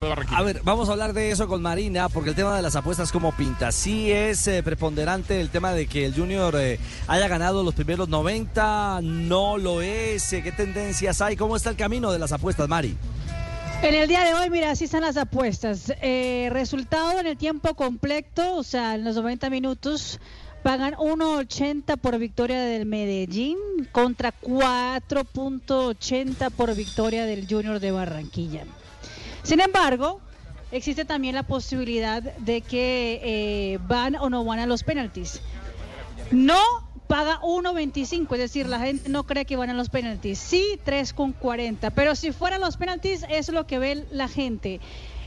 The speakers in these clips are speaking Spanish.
A ver, vamos a hablar de eso con Marina, porque el tema de las apuestas como pinta. Sí es eh, preponderante el tema de que el Junior eh, haya ganado los primeros 90, no lo es. Eh, ¿Qué tendencias hay? ¿Cómo está el camino de las apuestas, Mari? En el día de hoy, mira, así están las apuestas. resultado en el tiempo completo, o sea, en los 90 minutos, pagan 1.80 por victoria del Medellín contra 4.80 por victoria del Junior de Barranquilla. Sin embargo, existe también la posibilidad de que eh, van o no van a los penaltis. No paga 1.25, es decir, la gente no cree que van a los penaltis. Sí, 3.40, pero si fueran los penaltis es lo que ve la gente.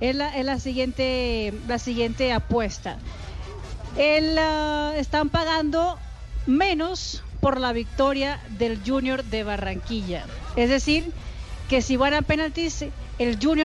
Es la, siguiente, la siguiente apuesta. El, ah, están pagando menos por la victoria del Junior de Barranquilla. Es decir, que si van a penaltis, el Junior...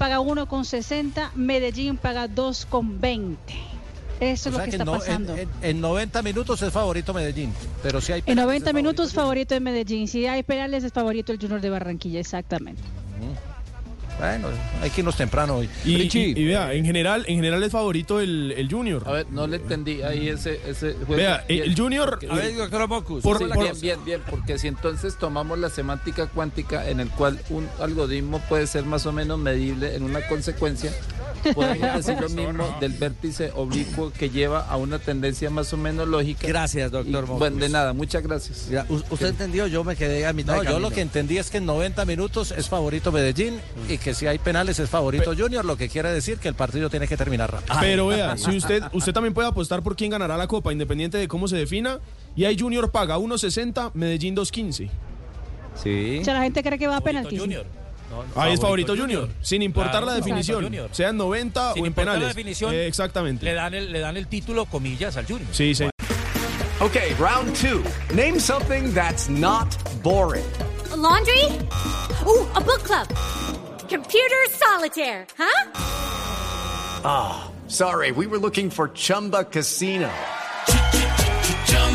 Paga 1,60. Medellín paga 2,20. Eso es lo que, está pasando. En, 90 minutos es favorito Medellín, pero si hay En 90 minutos favorito de Medellín, si hay penales es favorito el Junior de Barranquilla, exactamente. Bueno, hay que irnos temprano hoy. Y, vea, en general, en general es favorito el, el, Junior. A ver, no le entendí ahí ese, ese juego. Vea, el Junior. a ver, doctor Mocus. Por, bien, bien, bien, porque si entonces tomamos la semántica cuántica en el cual un algoritmo puede ser más o menos medible en una consecuencia, podemos decir lo mismo del vértice oblicuo que lleva a una tendencia más o menos lógica. Gracias, doctor Mocus. Bueno, de nada, muchas gracias. ¿Usted entendió? Yo me quedé a mitad No, yo lo que entendí es que en 90 minutos es favorito Medellín y que si hay penales es favorito Junior, lo que quiere decir que el partido tiene que terminar rápido. Pero vea, si usted, usted también puede apostar por quién ganará la Copa, independiente de cómo se defina, y ahí Junior paga 1.60, Medellín 2.15. Sí. O sea, la gente cree que va a penaltis. ahí es favorito Junior, sin importar la definición, sean 90 o en penales. La definición, eh, exactamente. Le dan, el, le dan el título, comillas, al Junior. Sí, sí. Ok, round two. Name something that's not boring. A laundry? Ooh, a book club. Computer solitaire, huh? Ah, oh, sorry, we were looking for Chumba Casino.